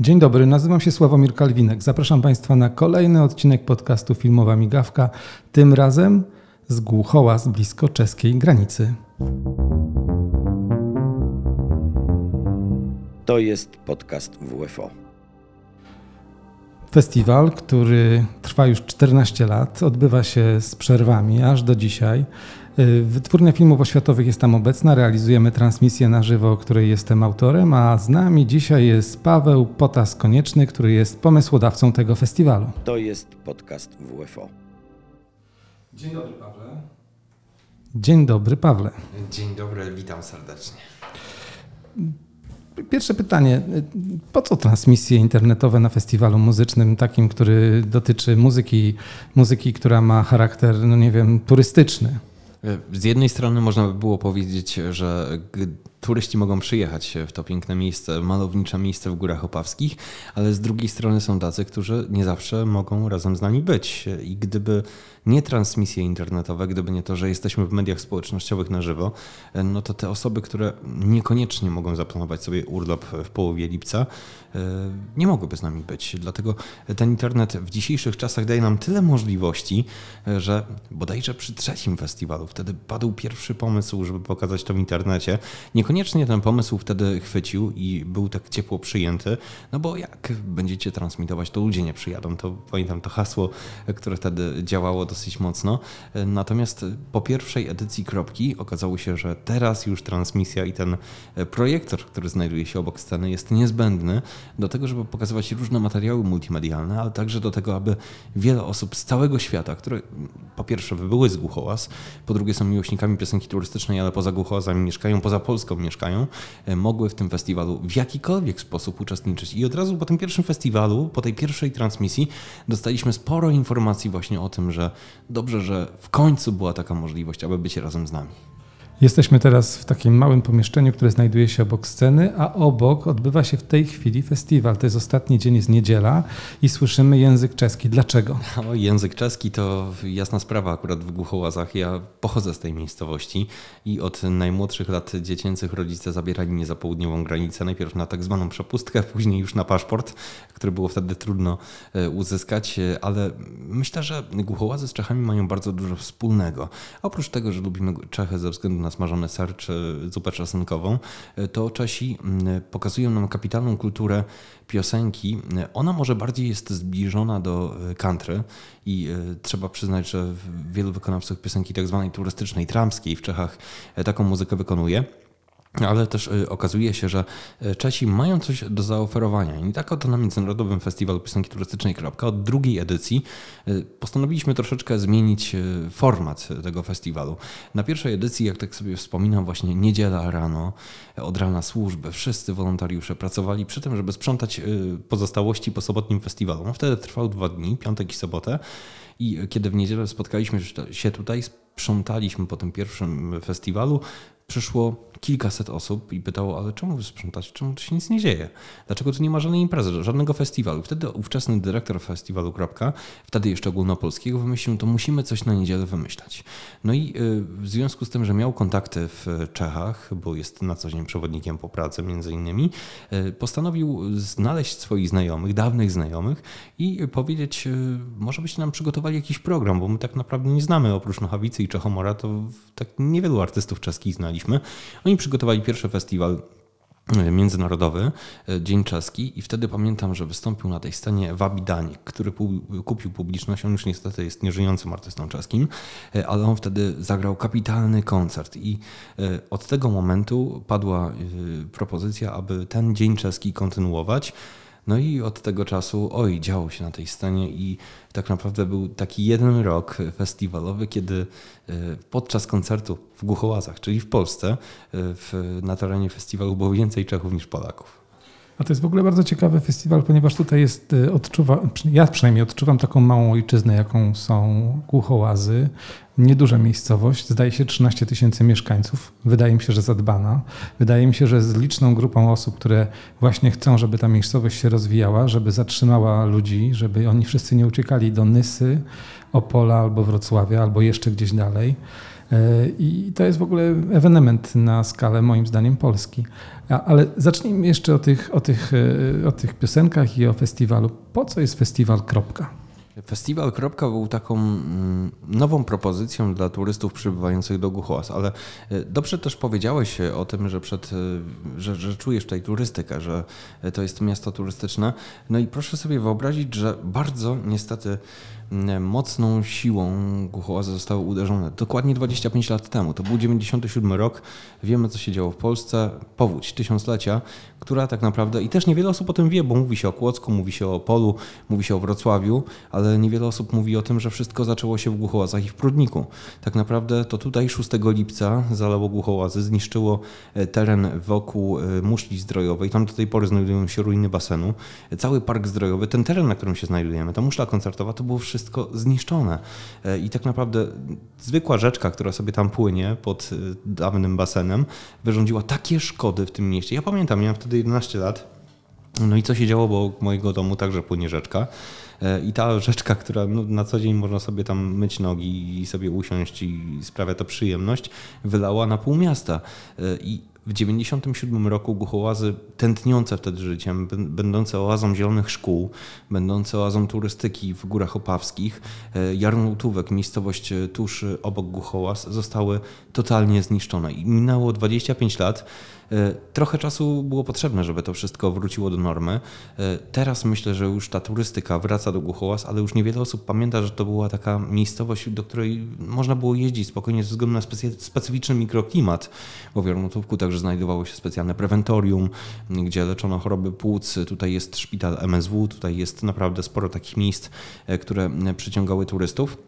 Dzień dobry, nazywam się Sławomir Kalwinek. Zapraszam Państwa na kolejny odcinek podcastu Filmowa Migawka, tym razem z Głuchoła z blisko czeskiej granicy. To jest podcast WFO. Festiwal, który trwa już 14 lat, odbywa się z przerwami aż do dzisiaj. Wytwórnia filmów oświatowych jest tam obecna, realizujemy transmisję na żywo, której jestem autorem, a z nami dzisiaj jest Paweł Potas-Konieczny, który jest pomysłodawcą tego festiwalu. To jest podcast WFO. Dzień dobry, Pawle. Dzień dobry, Pawle. Dzień dobry, witam serdecznie. Pierwsze pytanie. Po co transmisje internetowe na festiwalu muzycznym, takim, który dotyczy muzyki, muzyki, która ma charakter, no nie wiem, turystyczny? Z jednej strony można by było powiedzieć, że turyści mogą przyjechać w to piękne miejsce, malownicze miejsce w Górach Opawskich, ale z drugiej strony są tacy, którzy nie zawsze mogą razem z nami być. I gdyby nie transmisje internetowe, gdyby nie to, że jesteśmy w mediach społecznościowych na żywo, no to te osoby, które niekoniecznie mogą zaplanować sobie urlop w połowie lipca, nie mogłyby z nami być. Dlatego ten internet w dzisiejszych czasach daje nam tyle możliwości, że bodajże przy trzecim festiwalu wtedy padł pierwszy pomysł, żeby pokazać to w internecie. Niekoniecznie ten pomysł wtedy chwycił i był tak ciepło przyjęty, no bo jak będziecie transmitować, to ludzie nie przyjadą. To pamiętam to hasło, które wtedy działało dosyć mocno. Natomiast po pierwszej edycji kropki okazało się, że teraz już transmisja i ten projektor, który znajduje się obok sceny, jest niezbędny do tego, żeby pokazywać różne materiały multimedialne, ale także do tego, aby wiele osób z całego świata, które po pierwsze były z Głuchołaz, po drugie są miłośnikami piosenki turystycznej, ale poza Głuchołazami mieszkają, poza Polską mieszkają, e, mogły w tym festiwalu w jakikolwiek sposób uczestniczyć. I od razu po tym pierwszym festiwalu, po tej pierwszej transmisji, dostaliśmy sporo informacji właśnie o tym, że dobrze, że w końcu była taka możliwość, aby być razem z nami. Jesteśmy teraz w takim małym pomieszczeniu, które znajduje się obok sceny, a obok odbywa się w tej chwili festiwal. To jest ostatni dzień, jest niedziela i słyszymy język czeski. Dlaczego? Język czeski to jasna sprawa akurat w Głuchołazach. Ja pochodzę z tej miejscowości i od najmłodszych lat dziecięcych rodzice zabierali mnie za południową granicę. Najpierw na tak zwaną przepustkę, później już na paszport, który było wtedy trudno e, uzyskać, ale myślę, że Głuchołazy z Czechami mają bardzo dużo wspólnego. Oprócz tego, że lubimy Czechy ze względu na smażony ser czy zupę czosnkową, e, to Czesi mm, pokazują nam kapitalną kulturę piosenki. Ona może bardziej jest zbliżona do e, country i e, trzeba przyznać, że wielu wykonawców piosenki tak zwanej turystycznej, tramskiej w Czechach e, taką muzykę wykonuje. Ale też y, okazuje się, że y, Czesi mają coś do zaoferowania. I tak oto na Międzynarodowym Festiwalu Piosenki Turystycznej Kropka od drugiej edycji y, postanowiliśmy troszeczkę zmienić format tego festiwalu. Na pierwszej edycji, jak tak sobie wspominam, właśnie niedziela rano, od rana służby, wszyscy wolontariusze pracowali przy tym, żeby sprzątać pozostałości po sobotnim festiwalu. On wtedy trwał dwa dni, piątek i sobotę. I kiedy w niedzielę spotkaliśmy się tutaj, sprzątaliśmy po tym pierwszym festiwalu, przyszło kilkaset osób i pytało, ale czemu wy sprzątacie, czemu tu się nic nie dzieje? Dlaczego tu nie ma żadnej imprezy, żadnego festiwalu? Wtedy ówczesny dyrektor festiwalu, Kropka, wtedy jeszcze ogólnopolskiego, wymyślił, to musimy coś na niedzielę wymyślać. No i y, w związku z tym, że miał kontakty w Czechach, bo jest na co dzień przewodnikiem po pracy między innymi, y, postanowił znaleźć swoich znajomych, dawnych znajomych i powiedzieć, y, może byście nam przygotowali jakiś program, bo my tak naprawdę nie znamy, oprócz Nochawicy i Czechomora, to tak niewielu artystów czeskich znaliśmy. Oni przygotowali pierwszy festiwal e, międzynarodowy, e, Dzień Czeski i wtedy pamiętam, że wystąpił na tej scenie Wabi Danik, który kupił publiczność. On już niestety jest nieżyjącym artystą czeskim, e, ale on wtedy zagrał kapitalny koncert i od tego momentu padła propozycja, aby ten Dzień Czeski kontynuować. No i od tego czasu, oj, działo się na tej scenie i tak naprawdę był taki jeden rok festiwalowy, kiedy e, podczas koncertu w Głuchołazach, czyli w Polsce, e, w, na terenie festiwalu było więcej Czechów niż Polaków. A to jest w ogóle bardzo ciekawy festiwal, ponieważ tutaj jest, y, odczuwa, ja przynajmniej odczuwam taką małą ojczyznę, jaką są Głuchołazy. Nieduża miejscowość, zdaje się 13 tysięcy mieszkańców. Wydaje mi się, że zadbana. Wydaje mi się, że z liczną grupą osób, które właśnie chcą, żeby ta miejscowość się rozwijała, żeby zatrzymała ludzi, żeby oni wszyscy nie uciekali do Nysy, Opola albo Wrocławia, albo jeszcze gdzieś dalej. I to jest w ogóle ewenement na skalę, moim zdaniem, Polski. Ale zacznijmy jeszcze o tych, o tych, o tych piosenkach i o festiwalu. Po co jest festiwal? Kropka. Festiwal Kropka był taką mm, nową propozycją dla turystów przybywających do Głuchołaz, ale e, dobrze też powiedziałeś o tym, że, przed, e, że, że czujesz tutaj turystykę, że to jest miasto turystyczne. No i proszę sobie wyobrazić, że bardzo niestety mocną siłą Głuchołazy zostały uderzone. Dokładnie 25 lat temu, to był 97 rok, wiemy co się działo w Polsce, powódź tysiąclecia, która tak naprawdę, i też niewiele osób o tym wie, bo mówi się o Kłodzku, mówi się o Polu, mówi się o Wrocławiu, ale niewiele osób mówi o tym, że wszystko zaczęło się w Głuchołazach i w Prudniku. Tak naprawdę to tutaj 6 lipca zalało Głuchołazy, zniszczyło e, teren wokół e, muszli zdrojowej, tam do tej pory znajdują się ruiny basenu, cały park zdrojowy, ten teren, na którym się znajdujemy, ta muszla koncertowa, to było wszystko zniszczone. E, I tak naprawdę zwykła rzeczka, która sobie tam płynie pod dawnym basenem, wyrządziła takie szkody w tym mieście. Ja pamiętam, miałem wtedy 11 lat. No i co się działo, bo mojego domu także płynie rzeczka. E, I ta rzeczka, która no, na co dzień można sobie tam myć nogi i sobie usiąść i sprawia to przyjemność, wylała na pół miasta. E, I w 1997 roku Głuchołazy, tętniące wtedy życiem, będące oazą zielonych szkół, będące oazą turystyki w Górach Opawskich, e, Jarnołtówek, miejscowość tuż obok Głuchołaz, zostały totalnie zniszczone. I minęło 25 lat. E, trochę czasu było potrzebne, żeby to wszystko wróciło do normy. E, teraz myślę, że już ta turystyka wraca do Głuchołaz, ale już niewiele osób pamięta, że to była taka miejscowość, do której można było jeździć spokojnie ze względu na specyficzny mikroklimat, bo w Jarnotówku także znajdowało się specjalne prewentorium, gdzie leczono choroby płuc. Tutaj jest szpital MSW, tutaj jest naprawdę sporo takich miejsc, e, które przyciągały turystów.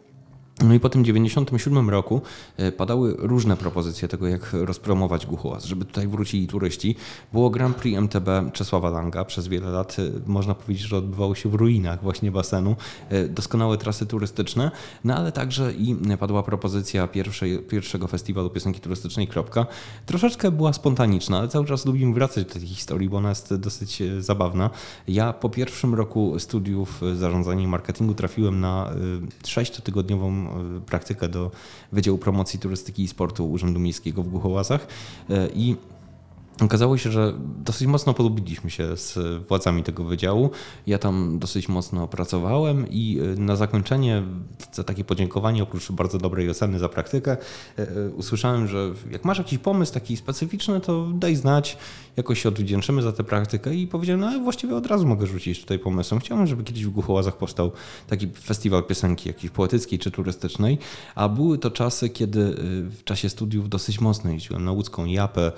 No i po tym 97 roku e, padały różne propozycje tego, jak rozpromować Głuchołaz, żeby tutaj wrócili turyści. Było Grand Prix MTB Czesława Langa. Przez wiele lat e, można powiedzieć, że odbywało się w ruinach właśnie basenu. E, doskonałe trasy turystyczne, no ale także i padła propozycja pierwszej, pierwszego festiwalu piosenki turystycznej Kropka. Troszeczkę była spontaniczna, ale cały czas lubimy wracać do tej historii, bo ona jest dosyć zabawna. Ja po pierwszym roku studiów zarządzania i marketingu trafiłem na 6-tygodniową praktykę do Wydziału Promocji Turystyki i Sportu Urzędu Miejskiego w Głuchołazach e, i Okazało się, że dosyć mocno polubiliśmy się z władzami tego wydziału. Ja tam dosyć mocno pracowałem i e, na zakończenie, za takie podziękowanie, oprócz bardzo dobrej oceny za praktykę, usłyszałem, że jak masz jakiś pomysł taki specyficzny, to daj znać jakoś się odwdzięczymy za tę praktykę i powiedziałem, no właściwie od razu mogę rzucić tutaj pomysłem. Chciałem, żeby kiedyś w Głuchołazach powstał taki festiwal piosenki jakiejś poetyckiej czy turystycznej, a były to czasy, kiedy w czasie studiów dosyć mocno jeździłem na łódzką Japę,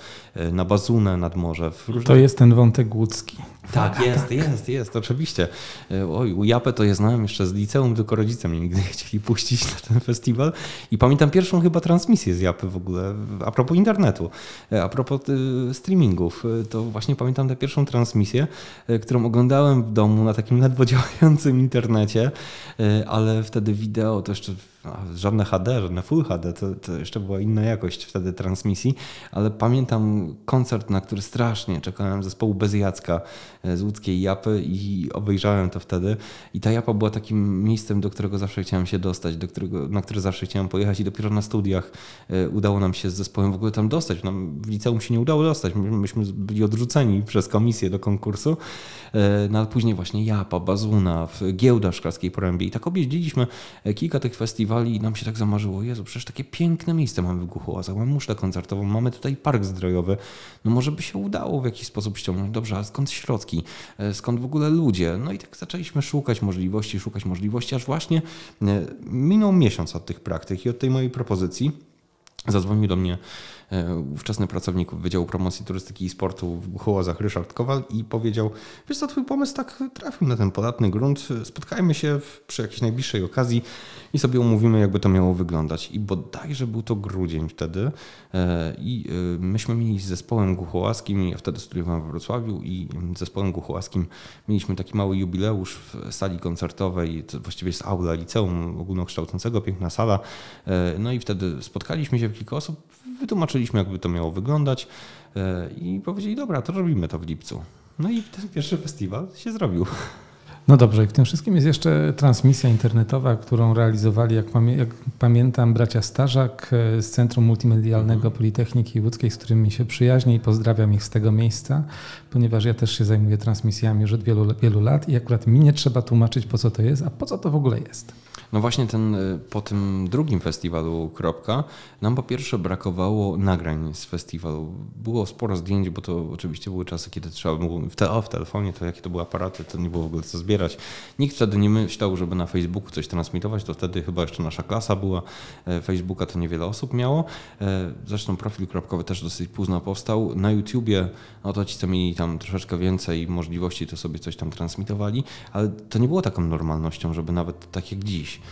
na Bazunę nad morze. Różne... To jest ten wątek łódzki. Tak, jest, jest, jest, oczywiście. Y, oj, u Japę to je znałem jeszcze z liceum, tylko rodzice mnie nigdy nie chcieli puścić na ten festiwal. I pamiętam pierwszą chyba transmisję z Japy w ogóle, a propos internetu, a propos streamingów. Y, to właśnie pamiętam tę pierwszą transmisję, którą oglądałem w domu na takim ledwo działającym internecie, ale wtedy wideo to jeszcze żadne HD, żadne Full HD, to, to, jeszcze była inna jakość wtedy transmisji, ale pamiętam koncert, na który strasznie czekałem zespołu Bez Jacka z łódzkiej Japy i obejrzałem to wtedy. I ta Japa była takim miejscem, do którego zawsze chciałem się dostać, do którego, na które zawsze chciałem pojechać i dopiero na studiach udało nam się z zespołem w ogóle tam dostać. Nam w liceum się nie udało dostać, myśmy byli odrzuceni przez komisję do konkursu, e, no ale później właśnie Japa, Bazuna, Giełda Szklarskiej Porębie. I tak objeździliśmy e, kilka tych festiwali i nam się tak zamarzyło, Jezu, przecież takie piękne miejsce mamy w Głuchołazach, mamy muszlę koncertową, mamy tutaj park zdrojowy, no może by się udało w jakiś sposób ściągnąć, dobrze, ale skąd środki, e, skąd w ogóle ludzie? No i tak zaczęliśmy szukać możliwości, szukać możliwości, aż właśnie minął miesiąc od tych praktyk i od tej mojej propozycji. Zadzwonił do mnie E, ówczesny pracownik Wydziału Promocji Turystyki i Sportu w Głuchołazach Ryszard Kowal i powiedział, wiesz co, twój pomysł tak trafił na ten podatny grunt, spotkajmy się przy jakiejś najbliższej okazji i sobie umówimy, jakby to miało wyglądać. I bodajże był to grudzień wtedy e, i e, myśmy mieli z zespołem głuchołaskim, ja wtedy studiowałem w Wrocławiu i z zespołem głuchołaskim mieliśmy taki mały jubileusz w sali koncertowej, to właściwie jest aula liceum ogólnokształcącego, piękna sala. No i wtedy spotkaliśmy się w kilka osób, wytłumaczyliśmy, jakby to miało wyglądać i powiedzieli, dobra, to robimy to w lipcu. No i ten pierwszy festiwal się zrobił. No dobrze, i w tym wszystkim jest jeszcze transmisja internetowa, którą realizowali, jak, jak pamiętam, bracia Starzak e, z Centrum Multimedialnego Politechniki Łódzkiej, z którymi się przyjaźnię i pozdrawiam ich z tego miejsca, ponieważ ja też się zajmuję transmisjami już od wielu, wielu lat i akurat mi nie trzeba tłumaczyć, po co to jest, a po co to w ogóle jest. No właśnie ten, po tym drugim festiwalu Kropka nam po pierwsze brakowało nagrań z festiwalu. Było sporo zdjęć, bo to oczywiście były czasy, kiedy trzeba było w, te, o, w telefonie, to jakie to były aparaty, to nie było w ogóle co zbierać. Nikt wtedy nie myślał, żeby na Facebooku coś transmitować, to wtedy chyba jeszcze nasza klasa była. E, Facebooka to niewiele osób miało. E, zresztą profil kropkowy też dosyć późno powstał. Na YouTubie, no to ci, co mieli tam troszeczkę więcej możliwości, to sobie coś tam transmitowali, ale to nie było taką normalnością, żeby nawet tak jak dziś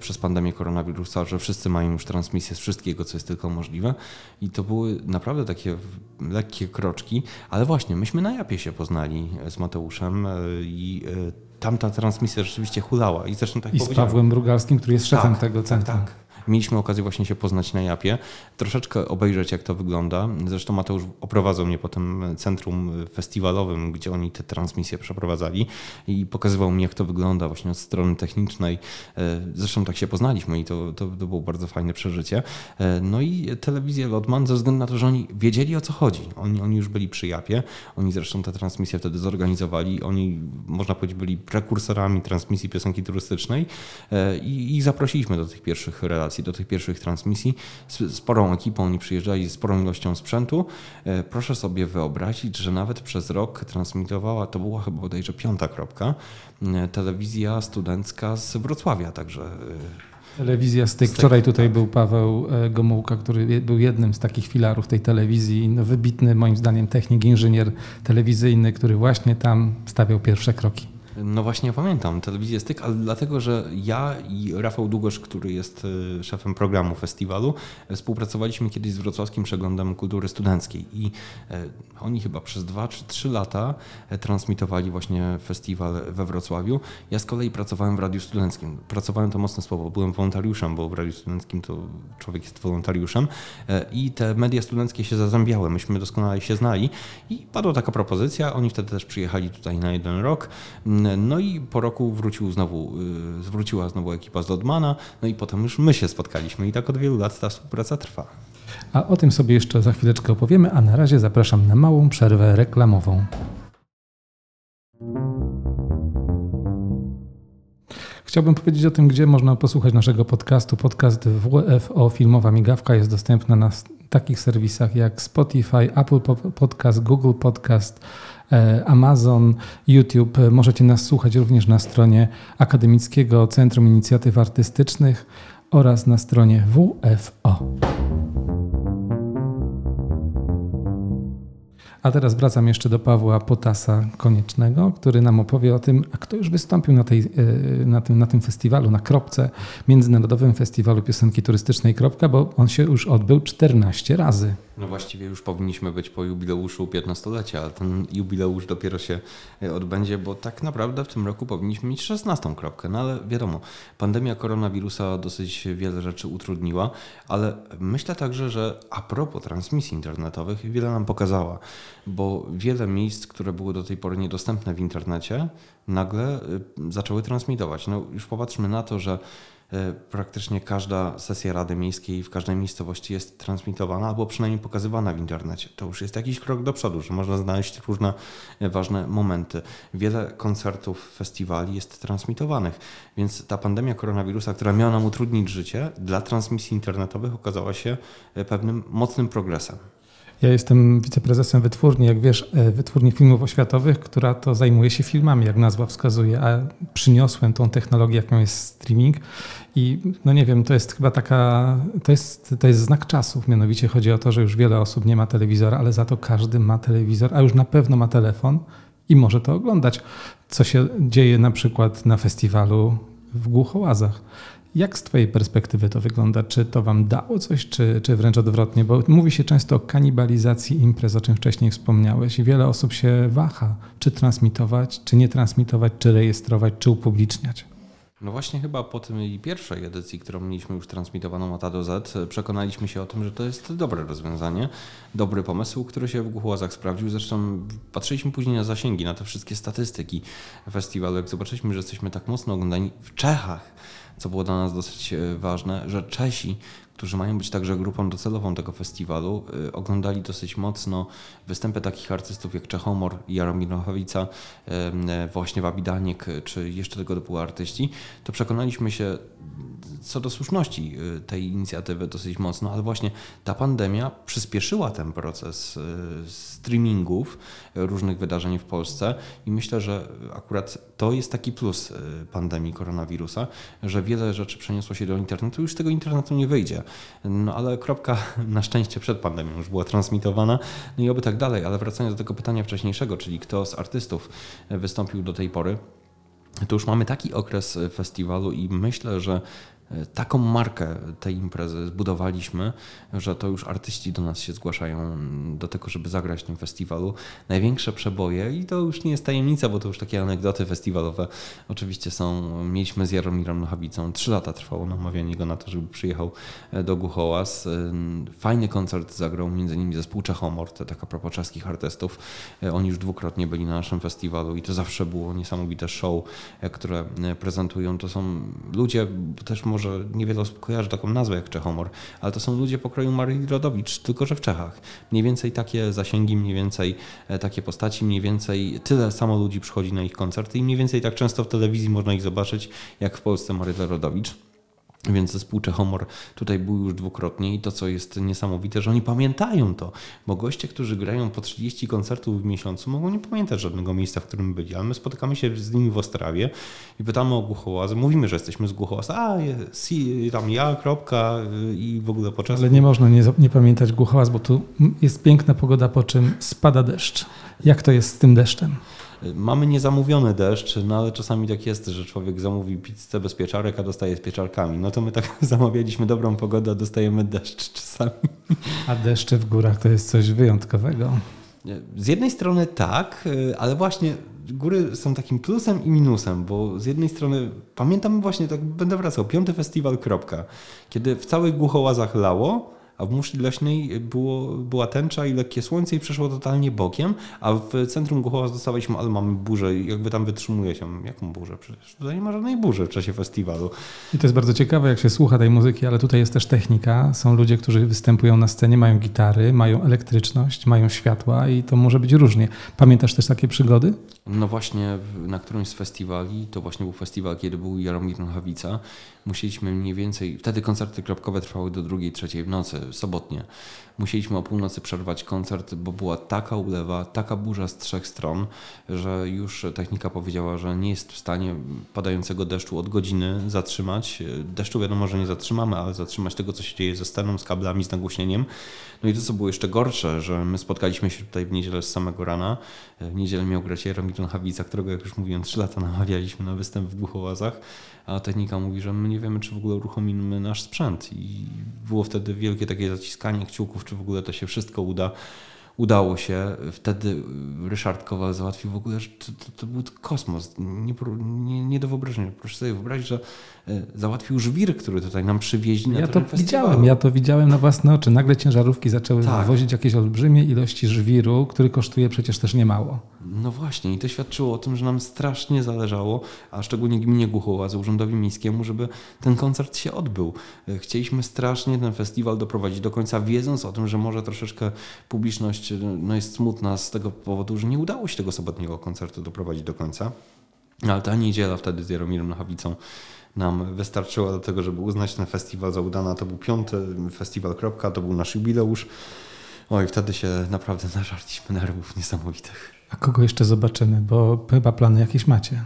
przez pandemię koronawirusa, że wszyscy mają już transmisję z wszystkiego, co jest tylko możliwe. I to były naprawdę takie lekkie kroczki, ale właśnie myśmy na Japie się poznali z Mateuszem e, i e, tam ta transmisja rzeczywiście hulała. I zresztą tak I z Pawłem Brugalskim, który jest szefem tak, tego centrum. Tak, tak. Mieliśmy okazję właśnie się poznać na Japie, troszeczkę obejrzeć jak to wygląda. Zresztą Mateusz oprowadzał mnie po tym centrum festiwalowym, gdzie oni te transmisje przeprowadzali i pokazywał mi jak to wygląda właśnie od strony technicznej. E, zresztą tak się poznaliśmy i to, to, to było bardzo fajne przeżycie. E, no i telewizja Lotman ze względu na to, że oni wiedzieli o co chodzi. Oni, oni już byli przy Japie, oni zresztą te transmisje wtedy zorganizowali. Oni, można powiedzieć, byli prekursorami transmisji piosenki turystycznej e, i, i zaprosiliśmy do tych pierwszych relacji do tych pierwszych transmisji. Z sporą ekipą oni przyjeżdżali, z sporą ilością sprzętu. E, proszę sobie wyobrazić, że nawet przez rok transmitowała, to była chyba bodajże piąta kropka, e, telewizja studencka z Wrocławia, także e, Telewizja Styk. Wczoraj tutaj był Paweł Gomułka, który był jednym z takich filarów tej telewizji. No, wybitny moim zdaniem technik, inżynier telewizyjny, który właśnie tam stawiał pierwsze kroki. No właśnie ja pamiętam telewizję Styk, ale dlatego, że ja i Rafał Długosz, który jest e, szefem programu festiwalu, e, współpracowaliśmy kiedyś z Wrocławskim Przeglądem Kultury Studenckiej i e, oni chyba przez dwa czy trzy lata transmitowali właśnie festiwal we Wrocławiu. Ja z kolei pracowałem w Radiu Studenckim. Pracowałem to mocne słowo, byłem wolontariuszem, bo w Radiu Studenckim to człowiek jest wolontariuszem i te media studenckie się zazębiały. Myśmy doskonale się znali i padła taka propozycja. Oni wtedy też przyjechali tutaj na jeden rok no i po roku wrócił znowu, y, zwróciła znowu ekipa z Dodmana, no i potem już my się spotkaliśmy i tak od wielu lat ta współpraca trwa. A o tym sobie jeszcze za chwileczkę opowiemy, a na razie zapraszam na małą przerwę reklamową. Chciałbym powiedzieć o tym, gdzie można posłuchać naszego podcastu. Podcast WFO Filmowa Migawka jest dostępny na takich serwisach jak Spotify, Apple Podcast, Google Podcast, e, Amazon, YouTube. Możecie nas słuchać również na stronie Akademickiego Centrum Inicjatyw Artystycznych oraz na stronie WFO. A teraz wracam jeszcze do Pawła Potasa Koniecznego, który nam opowie o tym, a kto już wystąpił na, tej, e, na, tym, na tym festiwalu, na Kropce, Międzynarodowym Festiwalu Piosenki Turystycznej Kropka, bo on się już odbył 14 razy. No właściwie już powinniśmy być po jubileuszu 15-lecia, ale ten jubileusz dopiero się e, odbędzie, bo tak naprawdę w tym roku powinniśmy mieć 16 kropkę. No ale wiadomo, pandemia koronawirusa dosyć wiele rzeczy utrudniła, ale myślę także, że a propos transmisji internetowych wiele nam pokazała, bo wiele miejsc, które były do tej pory niedostępne w internecie, nagle y, zaczęły transmitować. No już popatrzmy na to, że E, praktycznie każda sesja Rady Miejskiej w każdej miejscowości jest transmitowana albo przynajmniej pokazywana w internecie. To już jest jakiś krok do przodu, że można znaleźć różne e, ważne momenty. Wiele koncertów, festiwali jest transmitowanych, więc ta pandemia koronawirusa, która miała nam utrudnić życie, dla transmisji internetowych okazała się e, pewnym mocnym progresem. Ja jestem wiceprezesem wytwórni, jak wiesz, e, wytwórni filmów oświatowych, która to zajmuje się filmami, jak nazwa wskazuje, a przyniosłem tą technologię, jaką jest streaming. I no nie wiem, to jest chyba taka, to jest, to jest znak czasów, mianowicie chodzi o to, że już wiele osób nie ma telewizora, ale za to każdy ma telewizor, a już na pewno ma telefon i może to oglądać, co się dzieje na przykład na festiwalu w Głuchołazach. Jak z Twojej perspektywy to wygląda? Czy to Wam dało coś, czy, czy wręcz odwrotnie? Bo mówi się często o kanibalizacji imprez, o czym wcześniej wspomniałeś, i wiele osób się waha, czy transmitować, czy nie transmitować, czy rejestrować, czy upubliczniać. No właśnie chyba po tej pierwszej edycji, którą mieliśmy już transmitowaną od A do Z, przekonaliśmy się o tym, że to jest dobre rozwiązanie, dobry pomysł, który się w Głuchołazach sprawdził. Zresztą patrzyliśmy później na zasięgi, na te wszystkie statystyki festiwalu. Jak zobaczyliśmy, że jesteśmy tak mocno oglądani w Czechach, co było dla nas dosyć e, ważne, że Czesi, którzy mają być także grupą docelową tego festiwalu, y, oglądali dosyć mocno występy takich artystów jak Czechomor, Jaromir Nochawica, y, właśnie Wabidaniek, czy jeszcze tego typu artyści, to przekonaliśmy się co do słuszności y, tej inicjatywy dosyć mocno, ale właśnie ta pandemia przyspieszyła ten proces streamingów różnych wydarzeń w Polsce i myślę, że akurat to jest taki plus pandemii koronawirusa, że wiele rzeczy przeniosło się do internetu, już z tego internetu nie wyjdzie. No ale kropka na szczęście przed pandemią już była transmitowana. No i oby tak dalej, ale wracając do tego pytania wcześniejszego, czyli kto z artystów wystąpił do tej pory, to już mamy taki okres festiwalu i myślę, że taką markę tej imprezy zbudowaliśmy, że to już artyści do nas się zgłaszają do tego, żeby zagrać w tym festiwalu. Największe przeboje i to już nie jest tajemnica, bo to już takie anegdoty festiwalowe oczywiście są. Mieliśmy z Jaromirem Nochawicą, trzy lata trwało namawianie go na to, żeby przyjechał do Głuchołaz. Fajny koncert zagrał między innymi zespół Czechomor, to tak a propos czeskich artystów. Oni już dwukrotnie byli na naszym festiwalu i to zawsze było niesamowite show, które prezentują. To są ludzie, też może może niewiele osób kojarzy taką nazwę jak Czechomor, ale to są ludzie pokroju Marii Rodowicz, tylko że w Czechach. Mniej więcej takie zasięgi, mniej więcej e, takie postaci, mniej więcej tyle samo ludzi przychodzi na ich koncerty i mniej więcej tak często w telewizji można ich zobaczyć, jak w Polsce Maryla Rodowicz. Więc zespół Czechomor tutaj był już dwukrotnie i to, co jest niesamowite, że oni pamiętają to, bo goście, którzy grają po 30 koncertów w miesiącu, mogą nie pamiętać żadnego miejsca, w którym byli, ale my spotykamy się z nimi w Ostrawie i pytamy o Głuchołazę, mówimy, że jesteśmy z Głuchołaza, a si, tam ja, kropka i w ogóle po czasie. Ale nie można nie, nie pamiętać Głuchołaz, bo tu jest piękna pogoda, po czym spada deszcz. Jak to jest z tym deszczem? Mamy niezamówiony deszcz, no ale czasami tak jest, że człowiek zamówi pizzę bez pieczarek, a dostaje z pieczarkami. No to my tak zamawialiśmy dobrą pogodę, a dostajemy deszcz czasami. A deszcze w górach to jest coś wyjątkowego. Z jednej strony tak, ale właśnie góry są takim plusem i minusem, bo z jednej strony pamiętam właśnie, tak będę wracał, piąty festiwal, kropka, kiedy w całych głuchołazach lało, a w muszli leśnej było, była tęcza i lekkie słońce i przeszło totalnie bokiem, a w centrum Głuchołaz dostawaliśmy, ale mamy burzę i jakby tam wytrzymuje się. Jaką burzę? Przecież tutaj nie ma żadnej burzy w czasie festiwalu. I to jest bardzo ciekawe, jak się słucha tej muzyki, ale tutaj jest też technika. Są ludzie, którzy występują na scenie, mają gitary, mają elektryczność, mają światła i to może być różnie. Pamiętasz też takie przygody? No właśnie na którymś z festiwali, to właśnie był festiwal, kiedy był Jaromir Nochawica, musieliśmy mniej więcej, wtedy koncerty kropkowe trwały do drugiej, trzeciej w nocy, sobotnie. Musieliśmy o północy przerwać koncert, bo była taka ulewa, taka burza z trzech stron, że już technika powiedziała, że nie jest w stanie padającego deszczu od godziny zatrzymać. Deszczu wiadomo, że nie zatrzymamy, ale zatrzymać tego, co się dzieje ze sceną, z kablami, z nagłośnieniem. No i to, co było jeszcze gorsze, że my spotkaliśmy się tutaj w niedzielę z samego rana. W niedzielę miał grać Jaromir Hawica, którego, jak już mówiłem, trzy lata namawialiśmy na występ w Głuchołazach a technika mówi, że my nie wiemy, czy w ogóle uruchomimy nasz sprzęt. I było wtedy wielkie takie zaciskanie kciuków, czy w ogóle to się wszystko uda udało się. Wtedy Ryszard Kowal załatwił w ogóle, że to, to, to był kosmos. Nie, nie, nie, do wyobrażenia. Proszę sobie wyobrazić, że załatwił żwir, który tutaj nam przywieźli na Ja to widziałem, ja to widziałem na własne oczy. Nagle ciężarówki zaczęły tak. wozić jakieś olbrzymie ilości żwiru, który kosztuje przecież też niemało. No właśnie i to świadczyło o tym, że nam strasznie zależało, a szczególnie gminie Głuchołaz, urzędowi miejskiemu, żeby ten koncert się odbył. E, chcieliśmy strasznie ten festiwal doprowadzić do końca, wiedząc o tym, że może troszeczkę publiczność no jest smutna z tego powodu, że nie udało się tego sobotniego koncertu doprowadzić do końca. Ale ta niedziela wtedy z Jaromirem Nachawicą nam wystarczyła do tego, żeby uznać ten festiwal za udana. To był piąty festiwal, kropka, to był nasz jubileusz. Oj, wtedy się naprawdę nażarliśmy nerwów niesamowitych. A kogo jeszcze zobaczymy? Bo chyba plany jakieś macie.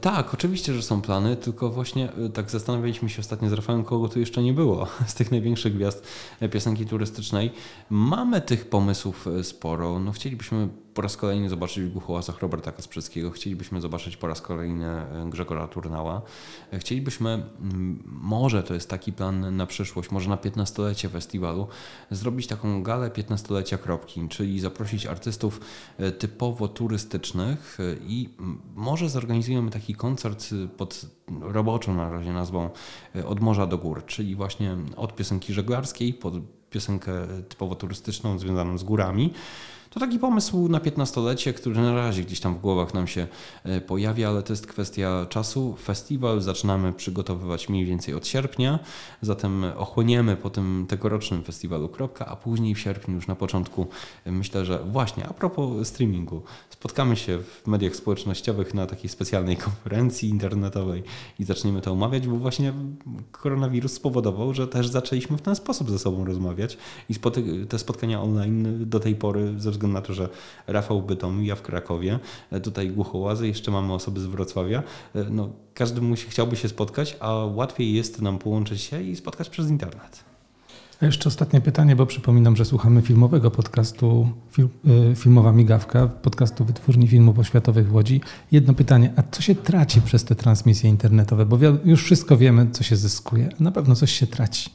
Tak, oczywiście, że są plany, tylko właśnie e, tak zastanawialiśmy się ostatnio z Rafałem, kogo tu jeszcze nie było z tych największych gwiazd e, piosenki turystycznej. Mamy tych pomysłów e, sporo. No, chcielibyśmy po raz kolejny zobaczyć w Głuchołazach Roberta Kasprzyckiego, chcielibyśmy zobaczyć po raz kolejny e, Grzegora Turnała. E, chcielibyśmy, może to jest taki plan na przyszłość, może na 15-lecie festiwalu, zrobić taką galę 15-lecia Kropki, czyli zaprosić artystów e, typowo turystycznych i może zorganizujemy taki koncert pod roboczą na razie nazwą Od Morza do Gór, czyli właśnie od piosenki żeglarskiej pod piosenkę typowo turystyczną związaną z górami. To taki pomysł na 15-lecie, który na razie gdzieś tam w głowach nam się e, pojawia, ale to jest kwestia czasu. Festiwal zaczynamy przygotowywać mniej więcej od sierpnia, zatem ochłoniemy po tym tegorocznym festiwalu kropka, a później w sierpniu już na początku myślę, że właśnie a propos streamingu, spotkamy się w mediach społecznościowych na takiej specjalnej konferencji internetowej i zaczniemy to omawiać, bo właśnie koronawirus spowodował, że też zaczęliśmy w ten sposób ze sobą rozmawiać i te spotkania online do tej pory ze względu względu na to, że Rafał w Bytomiu, ja w Krakowie, e, tutaj Głuchołazy, jeszcze mamy osoby z Wrocławia. E, no, każdy musi, chciałby się spotkać, a łatwiej jest nam połączyć się i spotkać przez internet. A jeszcze ostatnie pytanie, bo przypominam, że słuchamy filmowego podcastu y, Filmowa Migawka, podcastu Wytwórni Filmów Oświatowych w Łodzi. Jedno pytanie, a co się traci przez te transmisje internetowe? Bo już wszystko wiemy, co się zyskuje. Na pewno coś się traci.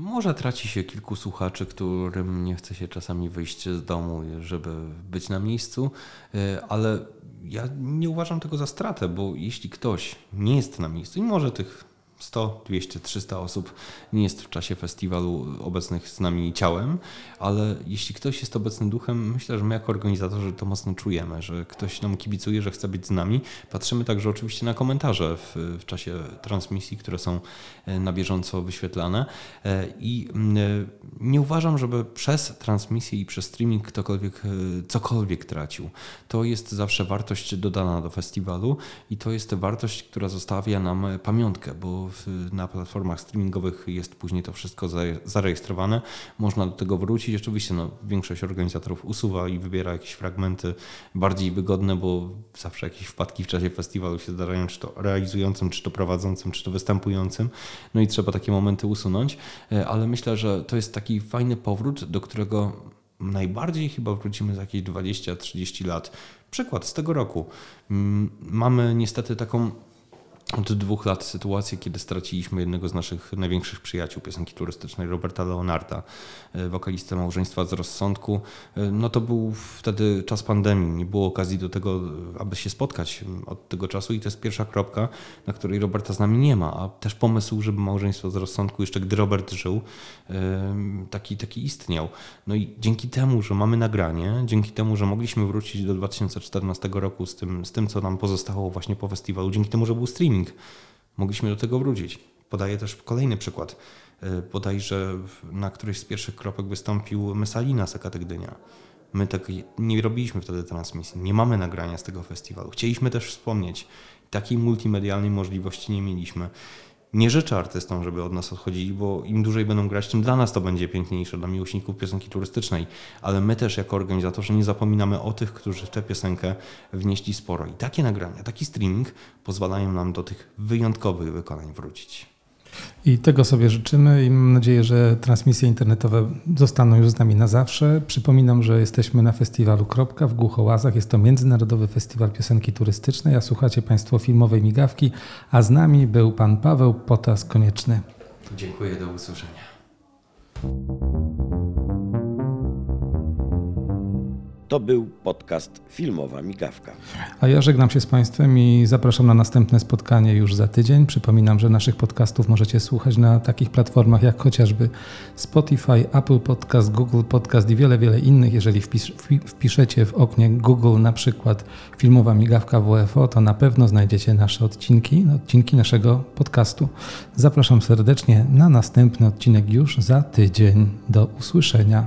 Może traci się kilku słuchaczy, którym nie chce się czasami wyjść z domu, żeby być na miejscu, e, ale ja nie uważam tego za stratę, bo jeśli ktoś nie jest na miejscu i może tych 100, 200, 300 osób nie jest w czasie festiwalu obecnych z nami ciałem, ale jeśli ktoś jest obecny duchem, myślę, że my jako organizatorzy to mocno czujemy, że ktoś nam kibicuje, że chce być z nami. Patrzymy także oczywiście na komentarze w, w czasie transmisji, które są e, na bieżąco wyświetlane e, i e, nie uważam, żeby przez transmisję i przez streaming ktokolwiek cokolwiek tracił. To jest zawsze wartość dodana do festiwalu i to jest wartość, która zostawia nam pamiątkę, bo na platformach streamingowych jest później to wszystko zarejestrowane. Można do tego wrócić. Oczywiście no, większość organizatorów usuwa i wybiera jakieś fragmenty bardziej wygodne, bo zawsze jakieś wpadki w czasie festiwalu się zdarzają, czy to realizującym, czy to prowadzącym, czy to występującym. No i trzeba takie momenty usunąć, e, ale myślę, że to jest taki fajny powrót, do którego najbardziej chyba wrócimy za jakieś 20-30 lat. Przykład z tego roku. Mm, mamy niestety taką od dwóch lat sytuację, kiedy straciliśmy jednego z naszych największych przyjaciół piosenki turystycznej, Roberta Leonarda, e, wokalistę małżeństwa z rozsądku. E, no to był wtedy czas pandemii, nie było okazji do tego, aby się spotkać od tego czasu i to jest pierwsza kropka, na której Roberta z nami nie ma, a też pomysł, żeby małżeństwo z rozsądku, jeszcze gdy Robert żył, e, taki, taki istniał. No i dzięki temu, że mamy nagranie, dzięki temu, że mogliśmy wrócić do 2014 roku z tym, z tym co nam pozostało właśnie po festiwalu, dzięki temu, że był streaming, Mogliśmy do tego wrócić. Podaję też kolejny przykład. Bodajże na któryś z pierwszych kropek wystąpił Messalina z Gdynia. My tak nie robiliśmy wtedy transmisji, nie mamy nagrania z tego festiwalu. Chcieliśmy też wspomnieć, takiej multimedialnej możliwości nie mieliśmy. Nie życzę artystom, żeby od nas odchodzili, bo im dłużej będą grać, tym dla nas to będzie piękniejsze, dla miłośników piosenki turystycznej. Ale my też jako organizatorzy nie zapominamy o tych, którzy w tę piosenkę wnieśli sporo. I takie nagrania, taki streaming pozwalają nam do tych wyjątkowych wykonań wrócić. I tego sobie życzymy i mam nadzieję, że transmisje internetowe zostaną już z nami na zawsze. Przypominam, że jesteśmy na festiwalu Kropka w Głuchołazach. Jest to Międzynarodowy Festiwal Piosenki Turystycznej, a słuchacie Państwo filmowej migawki, a z nami był Pan Paweł Potas Konieczny. Dziękuję, do usłyszenia. To był podcast Filmowa Migawka. A ja żegnam się z Państwem i zapraszam na następne spotkanie już za tydzień. Przypominam, że naszych podcastów możecie słuchać na takich platformach jak chociażby Spotify, Apple Podcast, Google Podcast i wiele, wiele innych. Jeżeli wpis wpiszecie w oknie Google na przykład Filmowa Migawka WFO, to na pewno znajdziecie nasze odcinki, odcinki naszego podcastu. Zapraszam serdecznie na następny odcinek już za tydzień. Do usłyszenia.